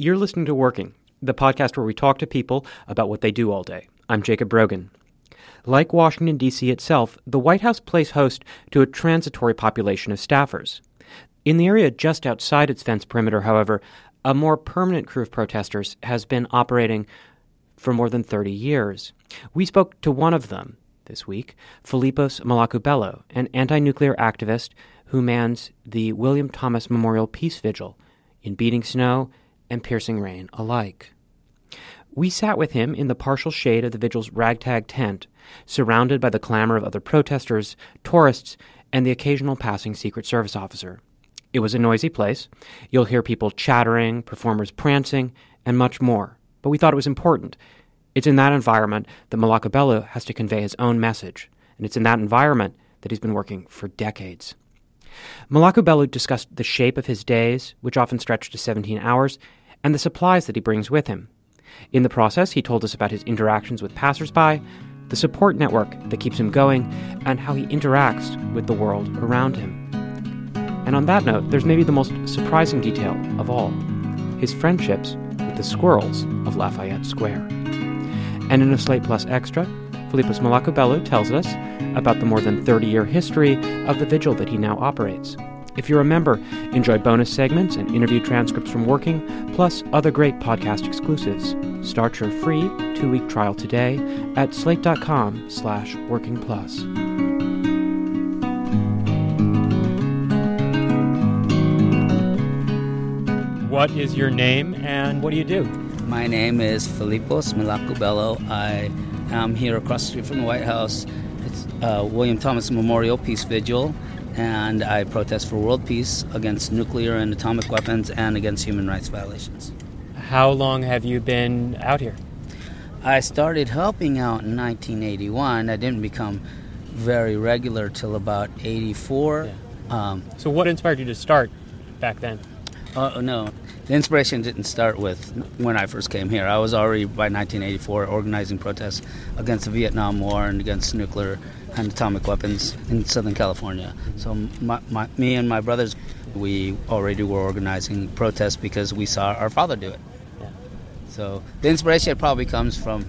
You're listening to Working, the podcast where we talk to people about what they do all day. I'm Jacob Brogan. Like Washington, D.C. itself, the White House plays host to a transitory population of staffers. In the area just outside its fence perimeter, however, a more permanent crew of protesters has been operating for more than 30 years. We spoke to one of them this week, Philipos Melaku-Bello, an anti nuclear activist who mans the William Thomas Memorial Peace Vigil in beating snow and piercing rain alike. We sat with him in the partial shade of the vigil's ragtag tent, surrounded by the clamor of other protesters, tourists, and the occasional passing Secret Service officer. It was a noisy place. You'll hear people chattering, performers prancing, and much more. But we thought it was important. It's in that environment that Melaku-Bello has to convey his own message, and it's in that environment that he's been working for decades. Melaku-Bello discussed the shape of his days, which often stretched to 17 hours, and the supplies that he brings with him. In the process, he told us about his interactions with passersby, the support network that keeps him going, and how he interacts with the world around him. And on that note, there's maybe the most surprising detail of all his friendships with the squirrels of Lafayette Square. And in a Slate Plus Extra, Philipos Melaku-Bello tells us about the more than 30 year history of the vigil that he now operates. If you're a member, enjoy bonus segments and interview transcripts from Working, plus other great podcast exclusives. Start your free two-week trial today at slate.com slash working plus. What is your name and what do you do? My name is Philipos Melaku-Bello. I am here across the street from the White House. It's uh, William Thomas Memorial Peace Vigil and I protest for world peace against nuclear and atomic weapons and against human rights violations. How long have you been out here? I started helping out in 1981. I didn't become very regular till about 84. Yeah. Um, so, what inspired you to start back then? Uh, oh no, the inspiration didn't start with when I first came here. I was already by 1984 organizing protests against the Vietnam War and against nuclear and atomic weapons in Southern California. So my, my, me and my brothers, we already were organizing protests because we saw our father do it. Yeah. So the inspiration probably comes from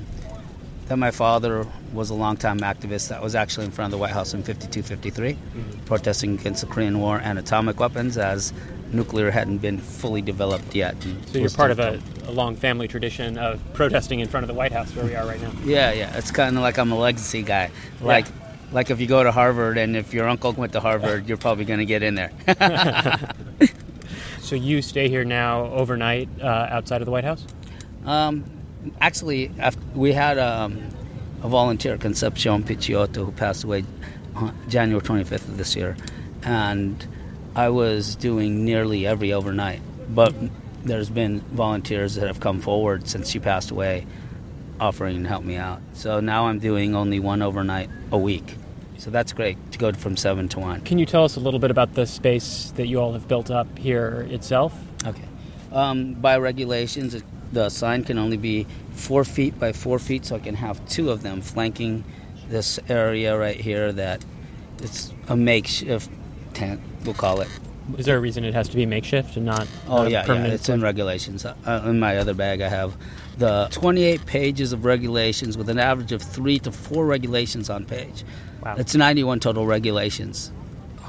that my father was a longtime activist that was actually in front of the White House in 52, 53, mm-hmm. protesting against the Korean War and atomic weapons as nuclear hadn't been fully developed yet. So you're part of a, a, long family tradition of protesting in front of the White House where we are right now. Yeah, yeah. It's kind of like I'm a legacy guy. Like yeah like if you go to Harvard and if your uncle went to Harvard, you're probably going to get in there. so you stay here now overnight uh, outside of the White House? Um, actually, we had um, a volunteer, Concepcion Picciotto, who passed away January 25th of this year, and I was doing nearly every overnight. But there's been volunteers that have come forward since she passed away offering to help me out. So now I'm doing only one overnight a week. So that's great to go from seven to one. Can you tell us a little bit about the space that you all have built up here itself? Okay. Um, by regulations, the sign can only be four feet by four feet, so I can have two of them flanking this area right here that it's a makeshift tent, we'll call it. Is there a reason it has to be makeshift and not? Oh uh, yeah, yeah, it's in regulations. Uh, in my other bag, I have the 28 pages of regulations with an average of three to four regulations on page. Wow. It's 91 total regulations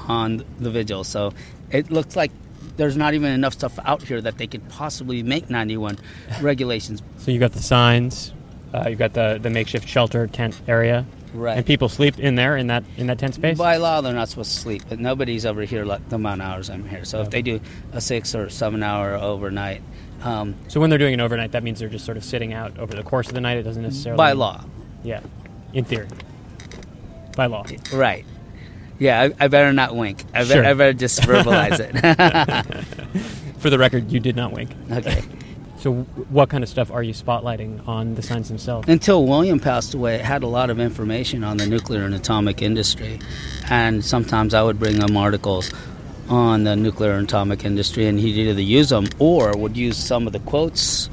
on the vigil. So it looks like there's not even enough stuff out here that they could possibly make 91 regulations. So you got the signs, uh, you got the the makeshift shelter tent area, Right. and people sleep in there in that in that tent space. By law, they're not supposed to sleep, but nobody's over here like the amount of hours I'm here. So if they do a six or seven hour overnight, um, So when they're doing an overnight, that means they're just sort of sitting out over the course of the night. It doesn't necessarily by law, Yeah, in theory, by law. right? Yeah, I, I better not wink. I, Sure. better, I better just verbalize it. For the record, you did not wink. okay. So what kind of stuff are you spotlighting on the signs themselves? Until William passed away, it had a lot of information on the nuclear and atomic industry, and sometimes I would bring him articles on the nuclear and atomic industry, and he'd either use them or would use some of the quotes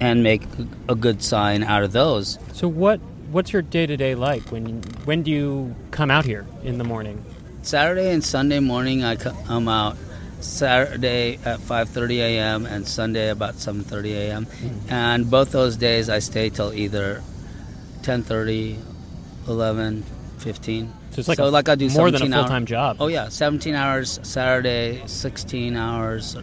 and make a good sign out of those. So what what's your day to day like when when do you come out here in the morning? Saturday and Sunday morning, I come out. Saturday at 5:30 a.m. and Sunday about 7:30 a.m. Hmm. And both those days, I stay till either 10:30, 11, 15. So it's like so like I do more than a full time job. Oh yeah, 17 hours Saturday, 16 hours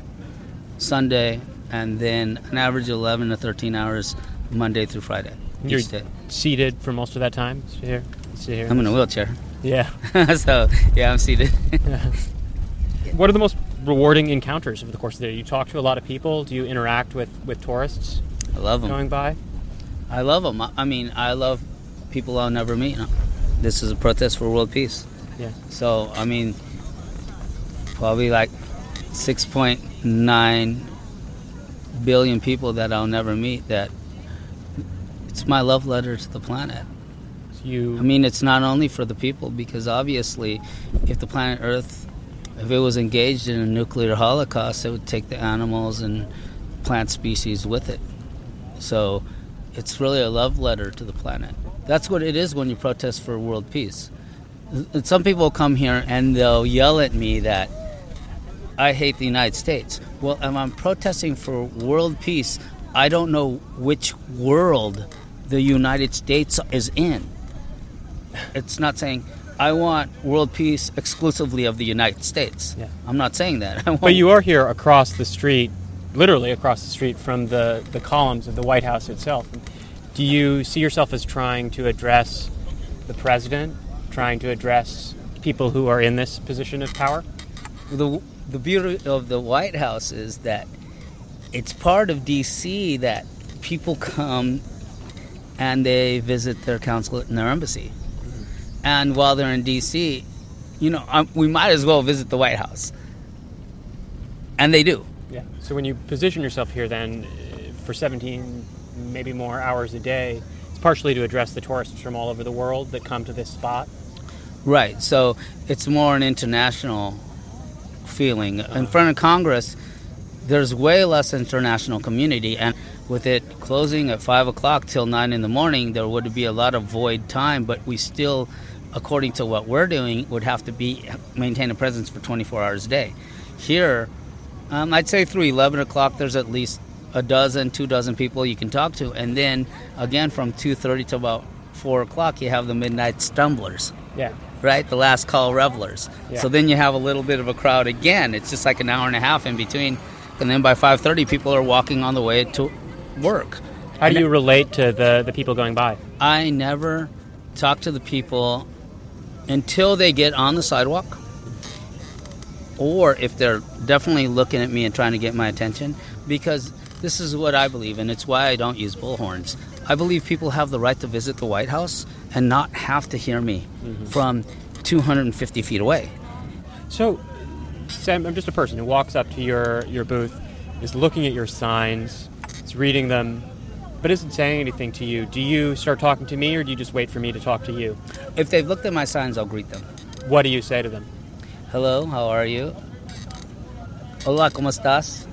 Sunday, and then an average of 11 to 13 hours Monday through Friday. You're seated for most of that time. Sit here. Sit here. I'm in a wheelchair, yeah. so yeah, I'm seated. What are the most rewarding encounters over the course of the day? You talk to a lot of people. Do you interact with with tourists I love them. going by? I love them. I mean, I love people I'll never meet. This is a protest for world peace. Yeah. So, I mean, probably like 6.9 billion people that I'll never meet that it's my love letter to the planet. You. I mean, it's not only for the people because obviously, if the planet Earth, if it was engaged in a nuclear holocaust, it would take the animals and plant species with it. So, it's really a love letter to the planet. That's what it is when you protest for world peace. Some people come here and they'll yell at me that I hate the United States. Well, if I'm protesting for world peace, I don't know which world the United States is in. It's not saying I want world peace exclusively of the United States. Yeah. I'm not saying that. I want, But you are here across the street, literally across the street from the, the columns of the White House itself. Do you see yourself as trying to address the president, trying to address people who are in this position of power? the the beauty of the White House is that it's part of D.C. that people come and they visit their consulate and their embassy, and while they're in D.C., you know, um, we might as well visit the White House, and they do. Yeah. So when you position yourself here, then uh, for 17, maybe more hours a day, it's partially to address the tourists from all over the world that come to this spot. Right. So it's more an international feeling. In front of Congress, there's way less international community, and with it closing at five o'clock till nine in the morning, there would be a lot of void time. But we still, according to what we're doing, would have to be maintain a presence for 24 hours a day. Here, um, I'd say through 11 o'clock, there's at least a dozen, two dozen people you can talk to, and then again from 2:30 to about four o'clock, you have the midnight stumblers Yeah. right? The last call revelers. Yeah. So then you have a little bit of a crowd again. It's just like an hour and a half in between, and then by five thirty, people are walking on the way to work. How do you relate to the, the people going by? I never talk to the people until they get on the sidewalk, or if they're definitely looking at me and trying to get my attention, because this is what I believe, and it's why I don't use bullhorns. I believe people have the right to visit the White House and not have to hear me mm-hmm. from 250 feet away. So, Sam, I'm just a person who walks up to your, your booth, is looking at your signs, is reading them, but isn't saying anything to you. Do you start talking to me, or do you just wait for me to talk to you? If they've looked at my signs, I'll greet them. What do you say to them? Hello, how are you? Hola, ¿cómo estás?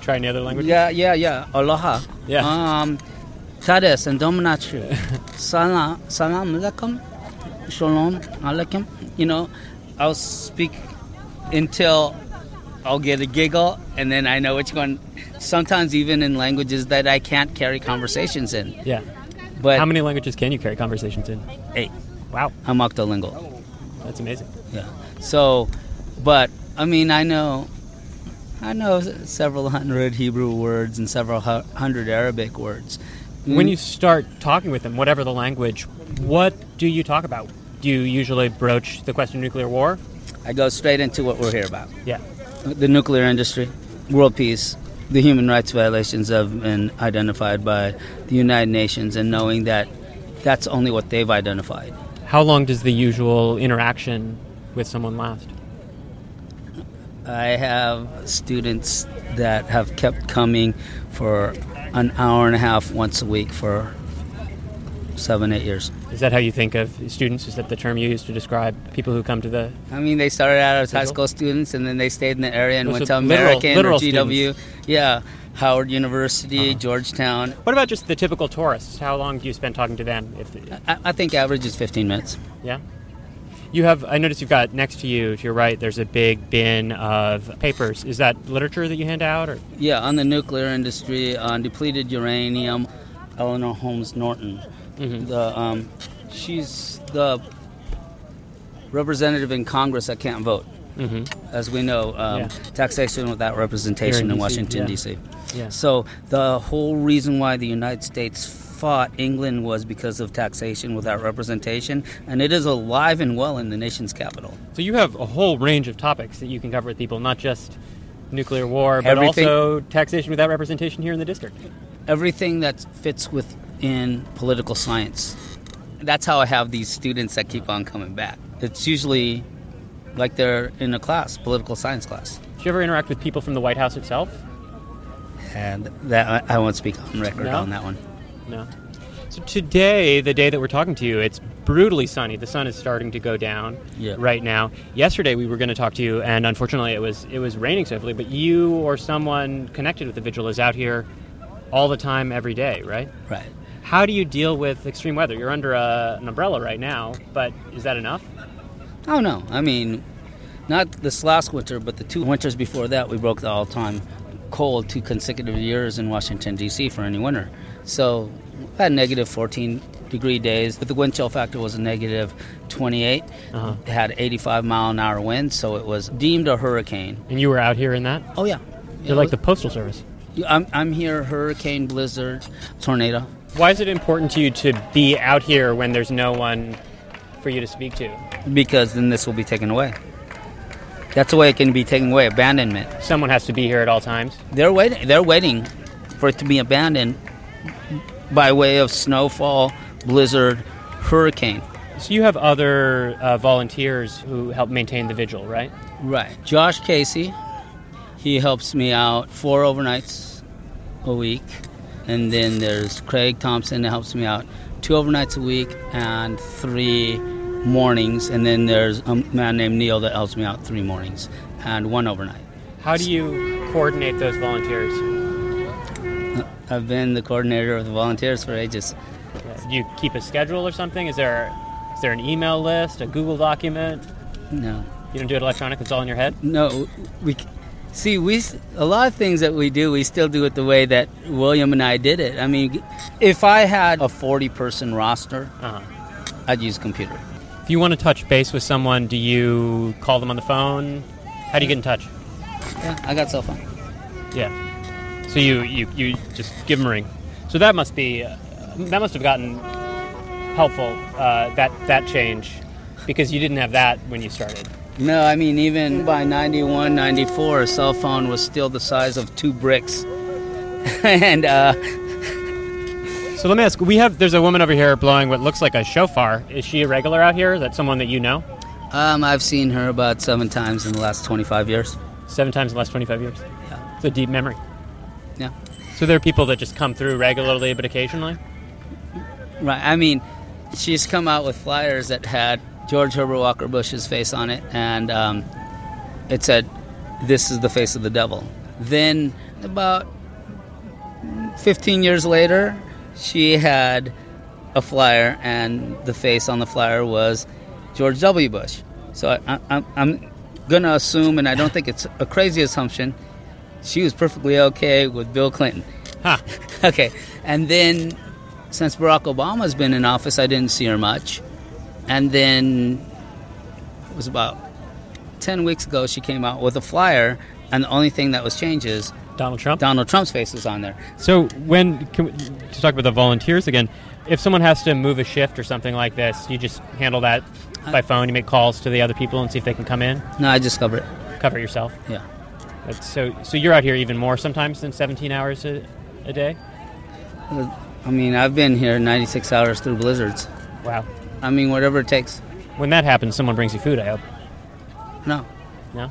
Try any other language? Yeah, yeah, yeah. Aloha. Yeah. Um, Tades and Dominachu. salam, salam alaikum, shalom alaikum. You know, I'll speak until I'll get a giggle, and then I know which one. Sometimes even in languages that I can't carry conversations in. Yeah. But How many languages can you carry conversations in? eight. Wow, I'm octolingual. that's amazing. Yeah. So, but I mean, I know, I know several hundred Hebrew words and several hundred Arabic words. When Mm. you start talking with them, whatever the language, what do you talk about? Do you usually broach the question of nuclear war? I go straight into what we're here about: Yeah. the nuclear industry, world peace, the human rights violations have been identified by the United Nations, and knowing that that's only what they've identified. How long does the usual interaction with someone last? I have students that have kept coming for an hour and a half once a week for seven, eight years. Is that how you think of students? Is that the term you use to describe people who come to the? I mean, they started out as high school students, and then they stayed in the area and went are to literal- American literal or GW. students. Yeah, Howard University, uh-huh. Georgetown. What about just the typical tourists? How long do you spend talking to them? If I, I think average is 15 minutes. yeah, you have. I noticed you've got next to you, to your right. There's a big bin of papers. Is that literature that you hand out, or Yeah, on the nuclear industry, on depleted uranium, Eleanor Holmes Norton. Mhm. The um, she's the representative in Congress that can't vote. Mhm. As we know, um, Yeah. taxation without representation in in, Washington yeah. D.C. yeah? So the whole reason why the United States fought England was because of taxation without representation, and it is alive and well in the nation's capital. So you have a whole range of topics that you can cover with people, not just nuclear war, but Everything- also taxation without representation here in the district. Everything that fits within political science. That's how I have these students that keep on coming back. It's usually like they're in a class, political science class. Do you ever interact with people from the White House itself? And that I I won't speak on record No? on that one. No. So today, the day that we're talking to you, it's brutally sunny. The sun is starting to go down Yeah. right now. Yesterday, we were going to talk to you, and unfortunately, it was it was raining so heavily. But you or someone connected with the vigil is out here all the time, every day, right? Right. How do you deal with extreme weather? You're under a, an umbrella right now, but is that enough? Oh no! I mean, not this last winter, but the two winters before that, we broke the all-time cold two consecutive years in Washington D.C. for any winter. So we had negative 14 degree days, but the wind chill factor was a negative 28. Uh-huh. It had 85 mile an hour wind, so it was deemed a hurricane. And you were out here in that? Oh yeah, You're like the Postal Service. I'm I'm here. Hurricane, blizzard, tornado. Why is it important to you to be out here when there's no one for you to speak to? Because then this will be taken away. That's the way it can be taken away. Abandonment. Someone has to be here at all times. They're waiting. They're waiting for it to be abandoned by way of snowfall, blizzard, hurricane. So you have other uh, volunteers who help maintain the vigil, right? Right. Josh Casey, he helps me out four overnights a week, and then there's Craig Thompson that helps me out two overnights a week and three mornings, and then there's a man named Neil that helps me out three mornings and one overnight. How do you coordinate those volunteers? Uh, I've been the coordinator of the volunteers for ages. Do you keep a schedule or something? Is there is there an email list, a Google document? No, You don't do it electronic; it's all in your head. no, we see we a lot of things that we do. We still do it the way that William and I did it. I mean, if I had a forty-person roster, Uh-huh. I'd use computer. If you want to touch base with someone, do you call them on the phone? How do you get in touch? Yeah, I got cell phone. Yeah. So you you, you just give them a ring. So that must be uh, that must have gotten helpful uh, that that change because you didn't have that when you started. No, I mean even by 91, 94, a cell phone was still the size of two bricks. and uh, So let me ask: We have there's a woman over here blowing what looks like a shofar. Is she a regular out here? Is that someone that you know? um, I've seen her about seven times in the last 25 years. Seven times in the last 25 years. Yeah. It's a deep memory. Yeah. So there are people that just come through regularly, but occasionally. Right. I mean, she's come out with flyers that had George Herbert Walker Bush's face on it, and um, it said, "This is the face of the devil." Then, about 15 years later, she had a flyer, and the face on the flyer was George W. Bush. So I, I, I'm going to assume, and I don't think it's a crazy assumption, she was perfectly okay with Bill Clinton. Huh. okay. And then since Barack Obama's been in office, I didn't see her much. And then it was about 10 weeks ago, she came out with a flyer, and the only thing that was changed is Donald Trump. Donald Trump's face was on there. So when can we, to talk about the volunteers again, if someone has to move a shift or something like this, you just handle that by phone. You make calls to the other people and see if they can come in. No, I just cover it. Cover it yourself. Yeah. That's so so you're out here even more sometimes than 17 hours a, a day. Uh, I mean, I've been here 96 hours through blizzards. Wow. I mean, whatever it takes. When that happens, someone brings you food. I hope. No. No.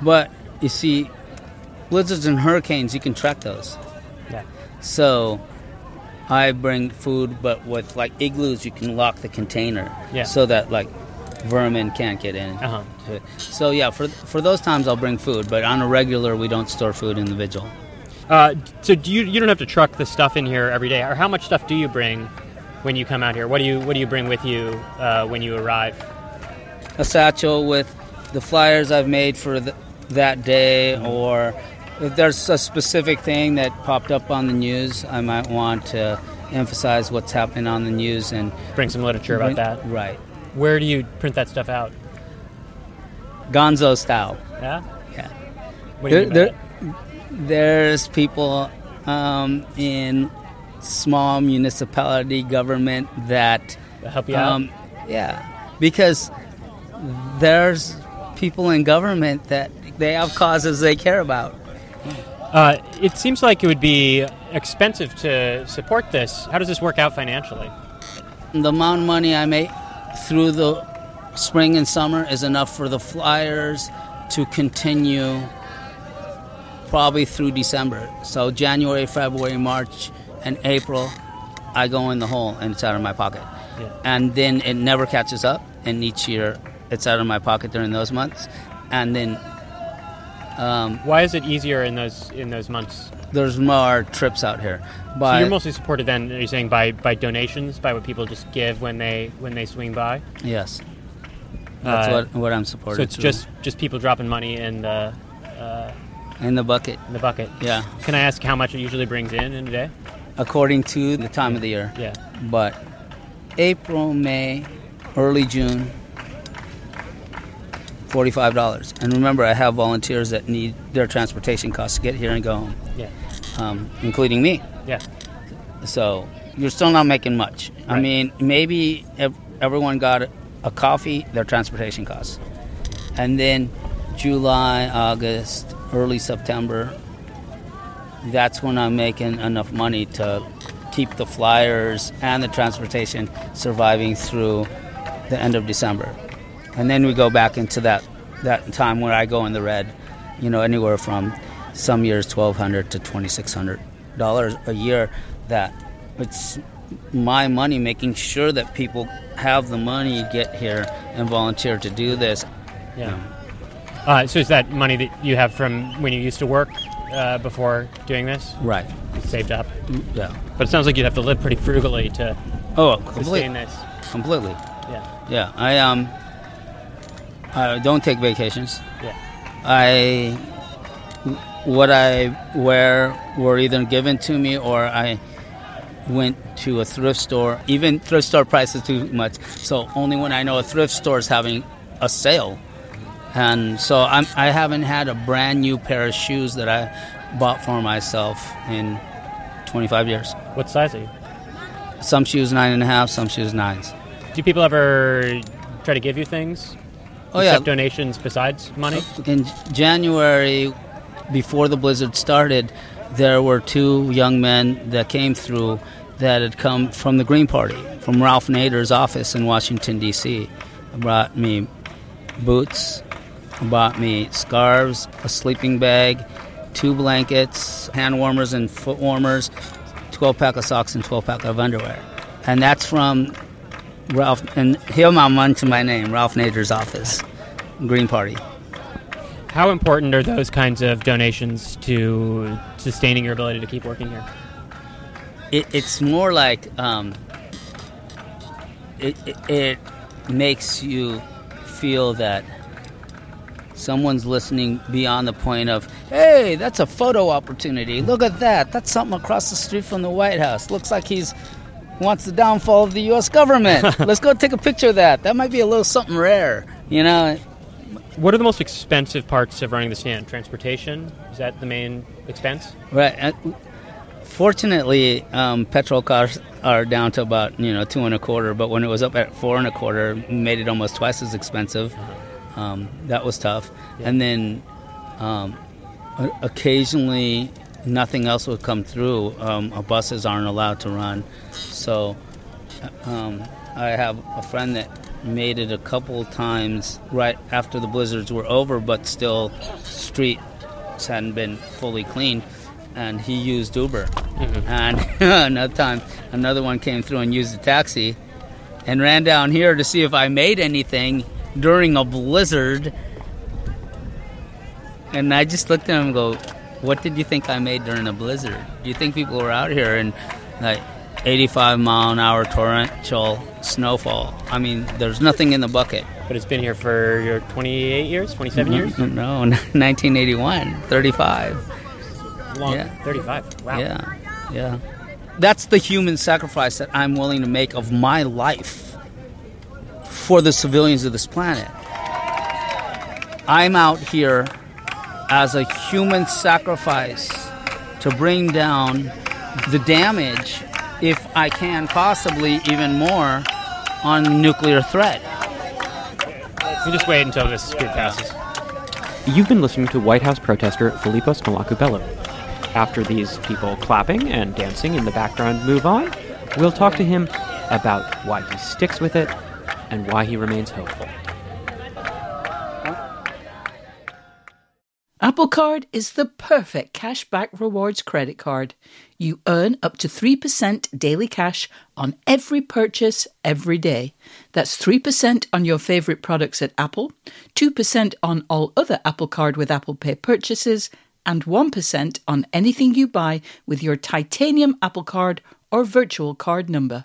But you see, blizzards and hurricanes, you can track those. Yeah. So I bring food, but with like igloos, you can lock the container Yeah. so that like vermin can't get in. Uh-huh. So yeah, for for those times I'll bring food, but on a regular we don't store food in the vigil. Uh, so do you you don't have to truck the stuff in here every day, or how much stuff do you bring when you come out here? What do you what do you bring with you uh, when you arrive? A satchel with the flyers I've made for the, that day, or if there's a specific thing that popped up on the news, I might want to emphasize what's happening on the news and Bring some literature about that. Right, Where do you print that stuff out? Gonzo style. Yeah. Yeah. What do you There, there, there's people um, in small municipality government that, help you out. um, yeah, because there's people in government that they have causes they care about. Uh, it seems like it would be expensive to support this. How does this work out financially? The amount of money I make through the spring and summer is enough for the flyers to continue probably through December. So January, February, March, and April, I go in the hole and it's out of my pocket. Yeah. And then it never catches up, and each year it's out of my pocket during those months. And then um, Why is it easier in those in those months? there's more trips out here. So But you're mostly supported then. Are you saying by, by donations, by what people just give when they when they swing by? yes, that's Uh, what, what I'm supported. So it's through. just just people dropping money in the uh, in the bucket. in the bucket. Yeah, Can I ask how much it usually brings in in a day? According to the time of the year. Yeah. but April, May, early June, forty-five dollars. And remember, I have volunteers that need their transportation costs to get here and go home, Yeah. um, including me. Yeah. So you're still not making much. I mean, maybe if everyone got a coffee, their transportation costs, and then July, August, early September. That's when I'm making enough money to keep the flyers and the transportation surviving through the end of December, and then we go back into that that time where I go in the red. You know, anywhere from some years twelve hundred to twenty six hundred dollars a year. That it's my money making sure that people have the money to get here and volunteer to do this. Yeah. Uh, so is that money that you have from when you used to work uh, before doing this? Right. Saved up. Yeah. But it sounds like you'd have to live pretty frugally to Oh, sustain completely. this. Completely. Yeah. Yeah. I um. I don't take vacations. Yeah. I what I wear were either given to me or I went to a thrift store. Even thrift store prices too much. So only when I know a thrift store is having a sale. And so I'm, I haven't had a brand new pair of shoes that I bought for myself in 25 years. What size are you? Some shoes nine and a half, some shoes nines. Do people ever try to give you things? Oh Accept yeah, donations besides money? in January, before the blizzard started, there were two young men that came through that had come from the Green Party, from Ralph Nader's office in Washington, D.C. Brought me boots, bought me scarves, a sleeping bag, two blankets, hand warmers and foot warmers, 12 pack of socks, and 12 pack of underwear. And that's from Ralph, and here I'm to my name, Ralph Nader's office, Green Party. How important are those kinds of donations to sustaining your ability to keep working here? it, it's more like um, it, it, it makes you feel that someone's listening beyond the point of, hey, that's a photo opportunity. Look at that. That's something across the street from the White House. Looks like he's wants the downfall of the U.S. government. Let's go take a picture of that. That might be a little something rare, you know. What are the most expensive parts of running the stand? Transportation is that the main expense? Right. Uh, fortunately, um, petrol costs are down to about you know two and a quarter. But when it was up at four and a quarter, made it almost twice as expensive. Um, that was tough. Yeah. And then um, occasionally, nothing else would come through. Um, our buses aren't allowed to run, so um, I have a friend that made it a couple times right after the blizzards were over, but still streets hadn't been fully cleaned, and he used Uber. And another time, another one came through and used a taxi, and ran down here to see if I made anything during a blizzard. And I just looked at him and go, "What did you think I made during a blizzard? Do you think people were out here in like 85 mile an hour torrential snowfall? I mean, there's nothing in the bucket." But it's been here for your 28 years, 27 mm-hmm. years? Mm-hmm. No, 1981, 35. Long, Yeah. 35. Wow. Yeah, yeah. That's the human sacrifice that I'm willing to make of my life for the civilians of this planet. I'm out here as a human sacrifice to bring down the damage, if I can possibly even more, on nuclear threat. You just wait until this group passes. You've been listening to White House protester Philipos Melaku-Bello. After these people clapping and dancing in the background move on, we'll talk to him about why he sticks with it and why he remains hopeful. Apple Card is the perfect cashback rewards credit card. You earn up to 3% daily cash on every purchase every day. That's 3% on your favorite products at Apple, 2% on all other Apple Card with Apple Pay purchases, and 1% on anything you buy with your titanium Apple Card or virtual card number.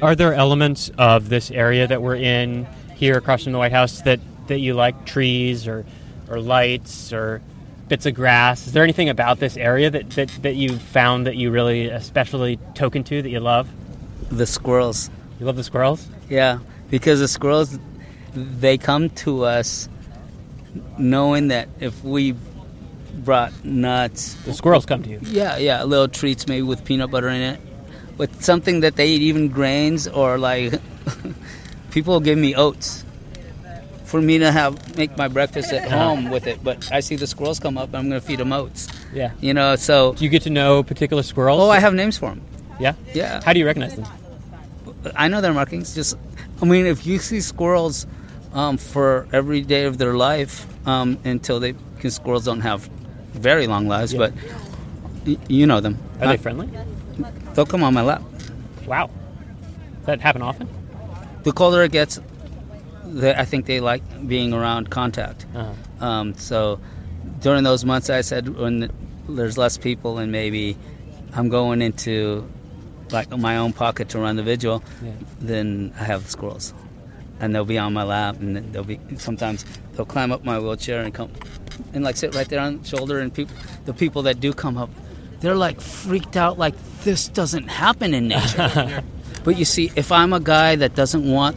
Are there elements of this area that we're in here across from the White House that, that you like? Trees or, or lights or bits of grass? Is there anything about this area that, that, that you found that you really especially token to that you love? The squirrels. You love the squirrels? Yeah, because the squirrels, they come to us knowing that if we brought nuts, The squirrels come to you. yeah, yeah, little treats maybe with peanut butter in it, with something that they eat, even grains or like people give me oats for me to have make my breakfast at home with it. But I see the squirrels come up, I'm gonna feed them oats. Yeah. You know, so Do you get to know particular squirrels? oh, I have names for them. Yeah? Yeah. How do you recognize them? I know their markings. Just, I mean, if you see squirrels um, for every day of their life um, until they, because squirrels don't have very long lives, Yeah. but y- you know them. Are they friendly? They'll come on my lap. Wow. That happen often? The colder it gets, the, I think they like being around contact. Uh-huh. Um, so during those months, I said when there's less people and maybe I'm going into like my own pocket to run the vigil, Yeah. then I have the squirrels, and they'll be on my lap, and they'll be sometimes they'll climb up my wheelchair and come and like sit right there on the shoulder, and people the people that do come up, they're like freaked out, like this doesn't happen in nature. but you see, if I'm a guy that doesn't want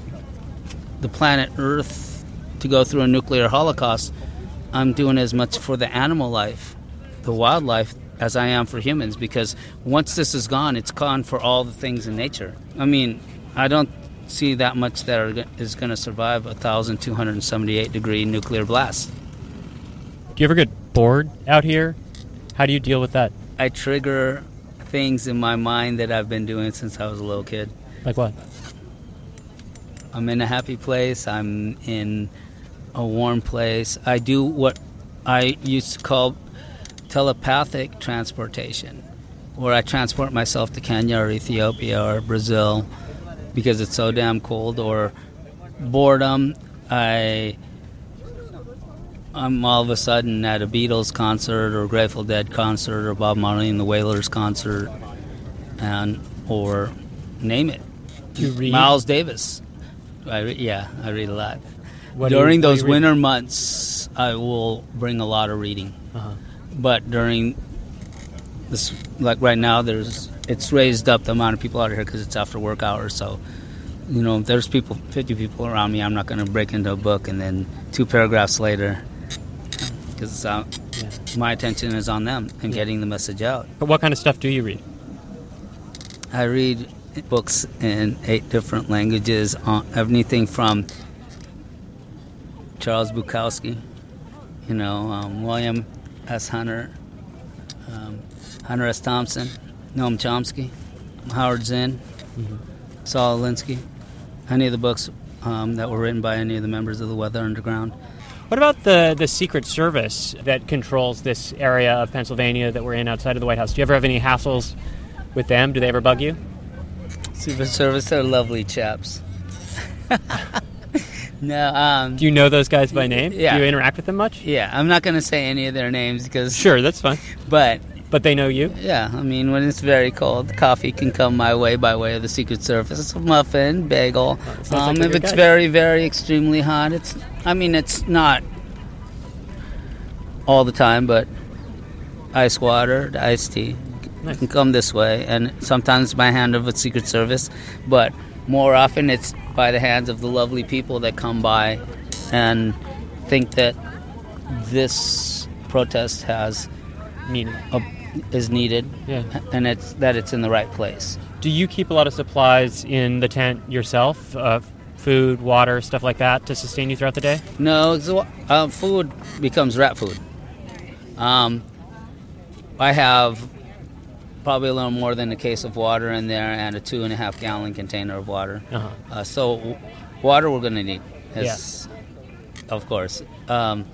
the planet Earth to go through a nuclear holocaust, I'm doing as much for the animal life, the wildlife, as I am for humans. Because once this is gone, it's gone for all the things in nature. I mean, I don't see that much that are, is going to survive a 1,278 degree nuclear blast. Do you ever get bored out here? How do you deal with that? I trigger things in my mind that I've been doing since I was a little kid. Like what? I'm in a happy place. I'm in a warm place. I do what I used to call telepathic transportation, where I transport myself to Kenya or Ethiopia or Brazil because it's so damn cold, or boredom. I I'm all of a sudden at a Beatles concert or Grateful Dead concert or Bob Marley and the Wailers concert, and or name it. You read? Miles Davis. I re- yeah, I read a lot. What you- during those you read? winter months, I will bring a lot of reading. Uh-huh. But during this, like right now, there's it's raised up the amount of people out here because it's after work hours. So, you know, there's people, 50 people around me. I'm not going to break into a book and then two paragraphs later, because uh, Yeah. my attention is on them and getting the message out. But what kind of stuff do you read? I read books in eight different languages on anything from Charles Bukowski, you know, um, William S. Hunter, um, Hunter S. Thompson, Noam Chomsky, Howard Zinn, Saul Alinsky, any of the books um, that were written by any of the members of the Weather Underground. What about the, the Secret Service that controls this area of Pennsylvania that we're in outside of the White House? Do you ever have any hassles with them? Do they ever bug you? Secret Service, they're lovely chaps. no, um, Do you know those guys by name? Yeah. Do you interact with them much? yeah, I'm not going to say any of their names because Sure, that's fine. But But they know you? yeah, I mean, when it's very cold, coffee can come my way by way of the Secret Service. muffin, bagel. Um, like if it's guy. very, very extremely hot, it's. I mean, it's not all the time, but ice water, iced tea Nice. can come this way, and sometimes by hand of a Secret Service, but more often it's by the hands of the lovely people that come by and think that this protest has Meaning. a, is needed Yeah. and it's that it's in the right place. Do you keep a lot of supplies in the tent yourself? Uh, food, water, stuff like that to sustain you throughout the day? No, uh, food becomes rat food. Um, I have probably a little more than a case of water in there and a two and a half gallon container of water. Uh-huh. Uh, so w- water we're going to need, yes, of course. Um,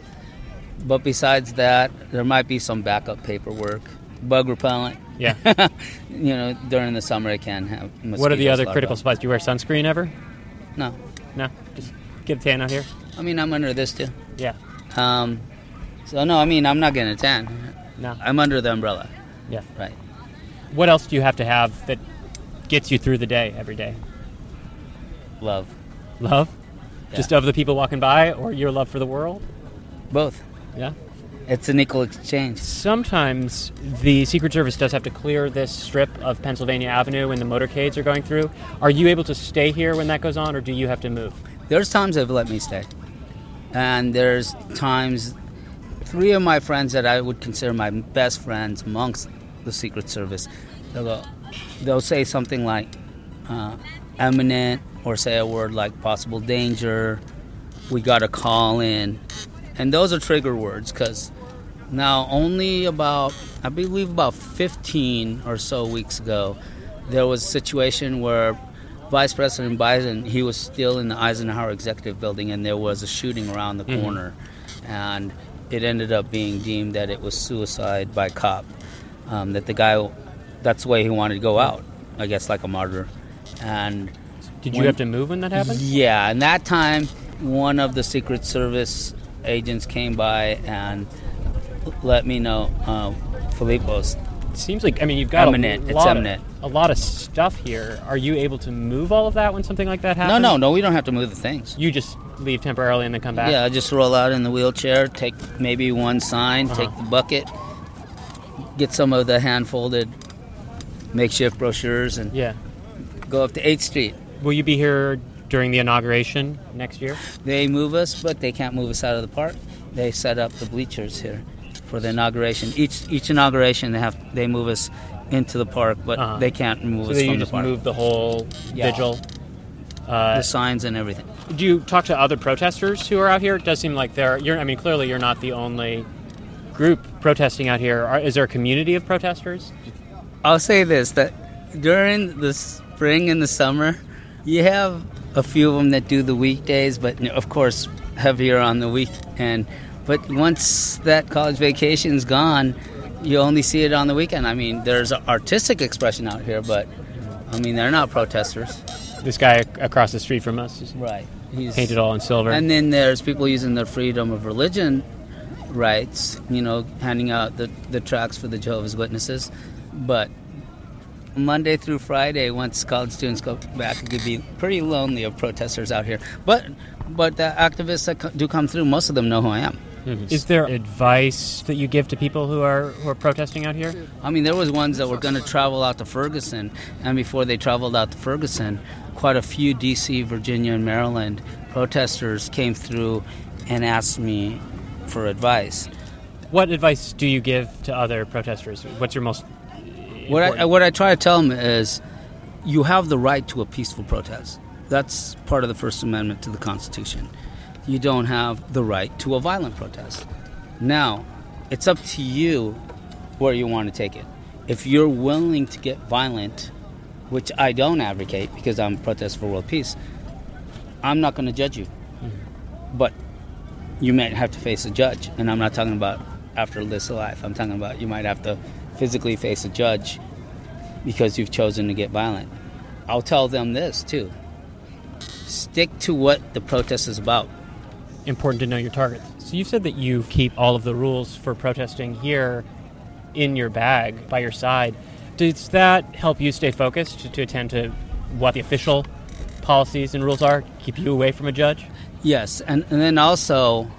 but besides that, there might be some backup paperwork, bug repellent. Yeah. you know, during the summer it can have. what are the other critical supplies? Do you wear sunscreen ever? No, No? Just get a tan out here? I mean I'm under this too. Yeah. Um, so no, I mean I'm not getting a tan. No. I'm under the umbrella. Yeah. Right. What else do you have to have that gets you through the day every day? Love. Love? Yeah. Just of the people walking by or your love for the world? Both. Yeah. It's a nickel exchange. Sometimes the Secret Service does have to clear this strip of Pennsylvania Avenue when the motorcades are going through. Are you able to stay here when that goes on, or do you have to move? There's times they've let me stay. And there's times three of my friends that I would consider my best friends amongst the Secret Service, they'll go, they'll say something like uh, imminent or say a word like possible danger, we got a call in. And those are trigger words because now only about, I believe about 15 or so weeks ago, there was a situation where Vice President Biden, he was still in the Eisenhower Executive Building, and there was a shooting around the corner, and it ended up being deemed that it was suicide by cop. Um, that the guy, that's the way he wanted to go out, I guess, like a martyr. And Did you When- have to move when that happened? yeah, and that time, one of the Secret Service agents came by and let me know. Uh, Philipos seems like I mean you've got eminent. a It's lot of- a lot of stuff here. Are you able to move all of that when something like that happens? no, no. No. We don't have to move the things. You just leave temporarily and then come back. Yeah, I just roll out in the wheelchair, take maybe one sign, take Uh-huh. the bucket, get some of the hand folded makeshift brochures, and Yeah. go up to 8th Street. Will you be here during the inauguration next year? They move us, but they can't move us out of the park. They set up the bleachers here for the inauguration. Each each inauguration, they have they move us into the park, but Uh-huh. they can't move So us from the just park. move the whole Yeah. vigil. the Uh, signs and everything. do you talk to other protesters who are out here? It does seem like there. You're. I mean, clearly you're not the only group protesting out here. Are, is there a community of protesters? I'll say this: that during the spring and the summer, you have a few of them that do the weekdays, but of course heavier on the weekend. But once that college vacation's gone, you only see it on the weekend. I mean, there's artistic expression out here, but I mean, they're not protesters. This guy across the street from us is Right. He's painted all in silver. And then there's people using their freedom of religion rights, you know, handing out the, the tracts for the Jehovah's Witnesses. But Monday through Friday, once college students go back, it could be pretty lonely of protesters out here. But but the activists that do come through, most of them know who I am. Mm-hmm. Is there advice that you give to people who are who are protesting out here? I mean, there was ones that were going to travel out to Ferguson, and before they traveled out to Ferguson, quite a few D.C., Virginia, and Maryland protesters came through and asked me for advice. What advice do you give to other protesters? What's your most What I, what I try to tell them is, you have the right to a peaceful protest. That's part of the First Amendment to the Constitution. You don't have the right to a violent protest. Now, it's up to you where you want to take it. If you're willing to get violent, which I don't advocate because I'm a protest for world peace, I'm not going to judge you. Mm-hmm. But you might have to face a judge, and I'm not talking about after this life. I'm talking about you might have to physically face a judge because you've chosen to get violent. I'll tell them this too. Stick to what the protest is about. Important to know your targets. So you've said that you keep all of the rules for protesting here in your bag by your side. Does that help you stay focused to, attend to what the official policies and rules are? Keep you away from a judge? Yes, and, and then also,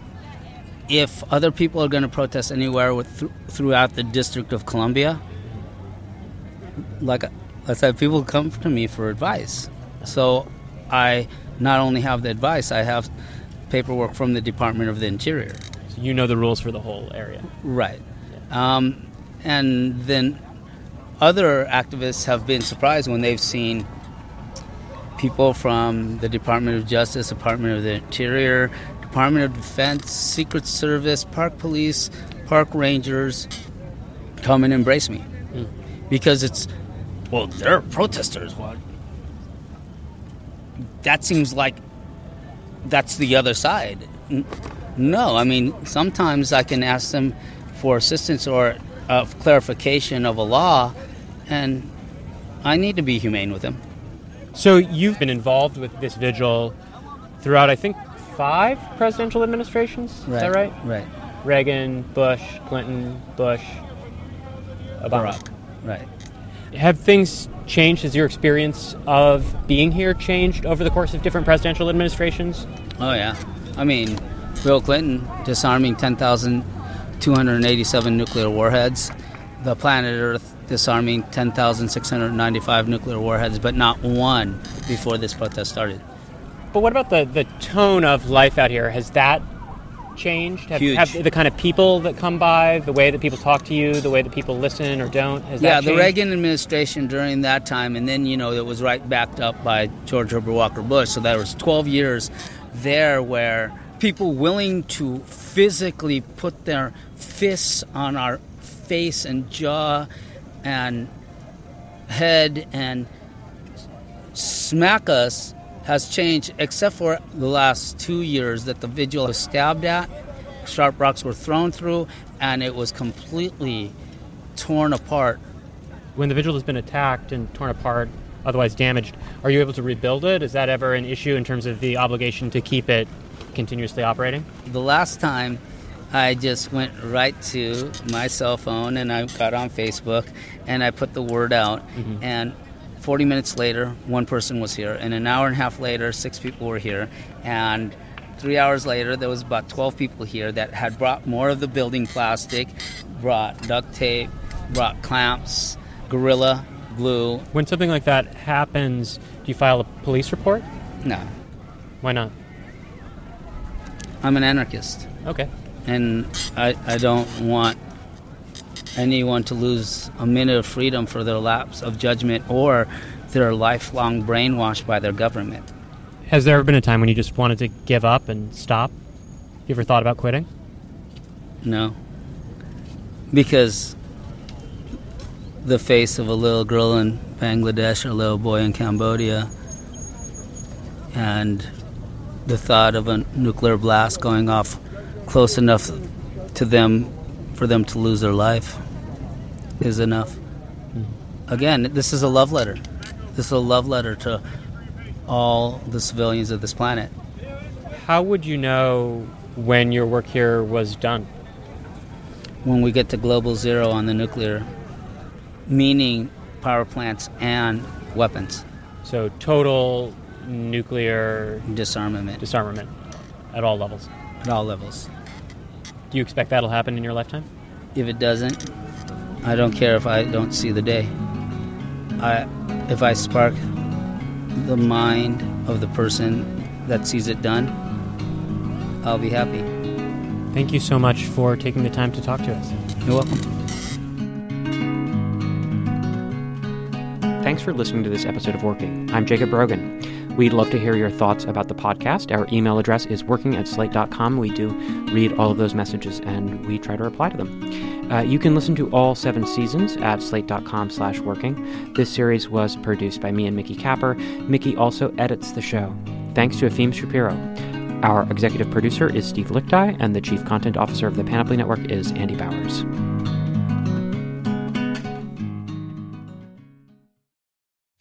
if other people are going to protest anywhere with, th- throughout the District of Columbia, like I said, people come to me for advice. So I not only have the advice, I have paperwork from the Department of the Interior. So you know the rules for the whole area. Right. Um, and then other activists have been surprised when they've seen people from the Department of Justice, Department of the Interior, Department of Defense, Secret Service, Park Police, Park Rangers come and embrace me. Because it's, well, they're protesters. What? That seems like that's the other side. No, I mean, sometimes I can ask them for assistance or uh, clarification of a law, and I need to be humane with them. So you've been involved with this vigil throughout, I think, five presidential administrations. Is that right? Right. Reagan, Bush, Clinton, Bush, Obama. Barack. Right. Have things changed? Has your experience of being here changed over the course of different presidential administrations? Oh, yeah. I mean, Bill Clinton disarming 10,287 nuclear warheads. The planet Earth disarming 10,695 nuclear warheads, but not one before this protest started. But what about the, the tone of life out here? Has that changed? Have, have the kind of people that come by, the way that people talk to you, the way that people listen or don't? Has yeah, the? Reagan administration during that time, and then you know it was right backed up by George Herbert Walker Bush. So there was 12 years there where people willing to physically put their fists on our face and jaw and head and smack us has changed, except for the last two years that the vigil was stabbed at, sharp rocks were thrown through, and it was completely torn apart. When the vigil has been attacked and torn apart, otherwise damaged, are you able to rebuild it? Is that ever an issue in terms of the obligation to keep it continuously operating? The last time I just went right to my cell phone and I got on Facebook and I put the word out. Mm-hmm. And 40 minutes later, one person was here. And an hour and a half later, six people were here. And three hours later, there was about 12 people here that had brought more of the building plastic, brought duct tape, brought clamps, gorilla glue. When something like that happens, do you file a police report? No. Why not? I'm an anarchist. Okay and I, I don't want anyone to lose a minute of freedom for their lapse of judgment or their lifelong brainwashed by their government. Has there ever been a time when you just wanted to give up and stop? You ever thought about quitting? No. Because the face of a little girl in Bangladesh or a little boy in Cambodia and the thought of a nuclear blast going off close enough to them for them to lose their life is enough. Again, this is a love letter. This is a love letter to all the civilians of this planet. How would you know when your work here was done? When we get to global zero on the nuclear, meaning power plants and weapons. So total nuclear disarmament. Disarmament at all levels. At all levels. Do you expect that'll happen in your lifetime? If it doesn't, I don't care if I don't see the day. I, if I spark the mind of the person that sees it done, I'll be happy. Thank you so much for taking the time to talk to us. You're welcome. Thanks for listening to this episode of Working. I'm Jacob Brogan. We'd love to hear your thoughts about the podcast. Our email address is working at slate.com. We do read all of those messages and we try to reply to them. Uh, you can listen to all seven seasons at slate.com slash working. This series was produced by me and Mickey Capper. Mickey also edits the show. Thanks to Efim Shapiro. Our executive producer is Steve Lickteig, and the chief content officer of the Panoply Network is Andy Bowers.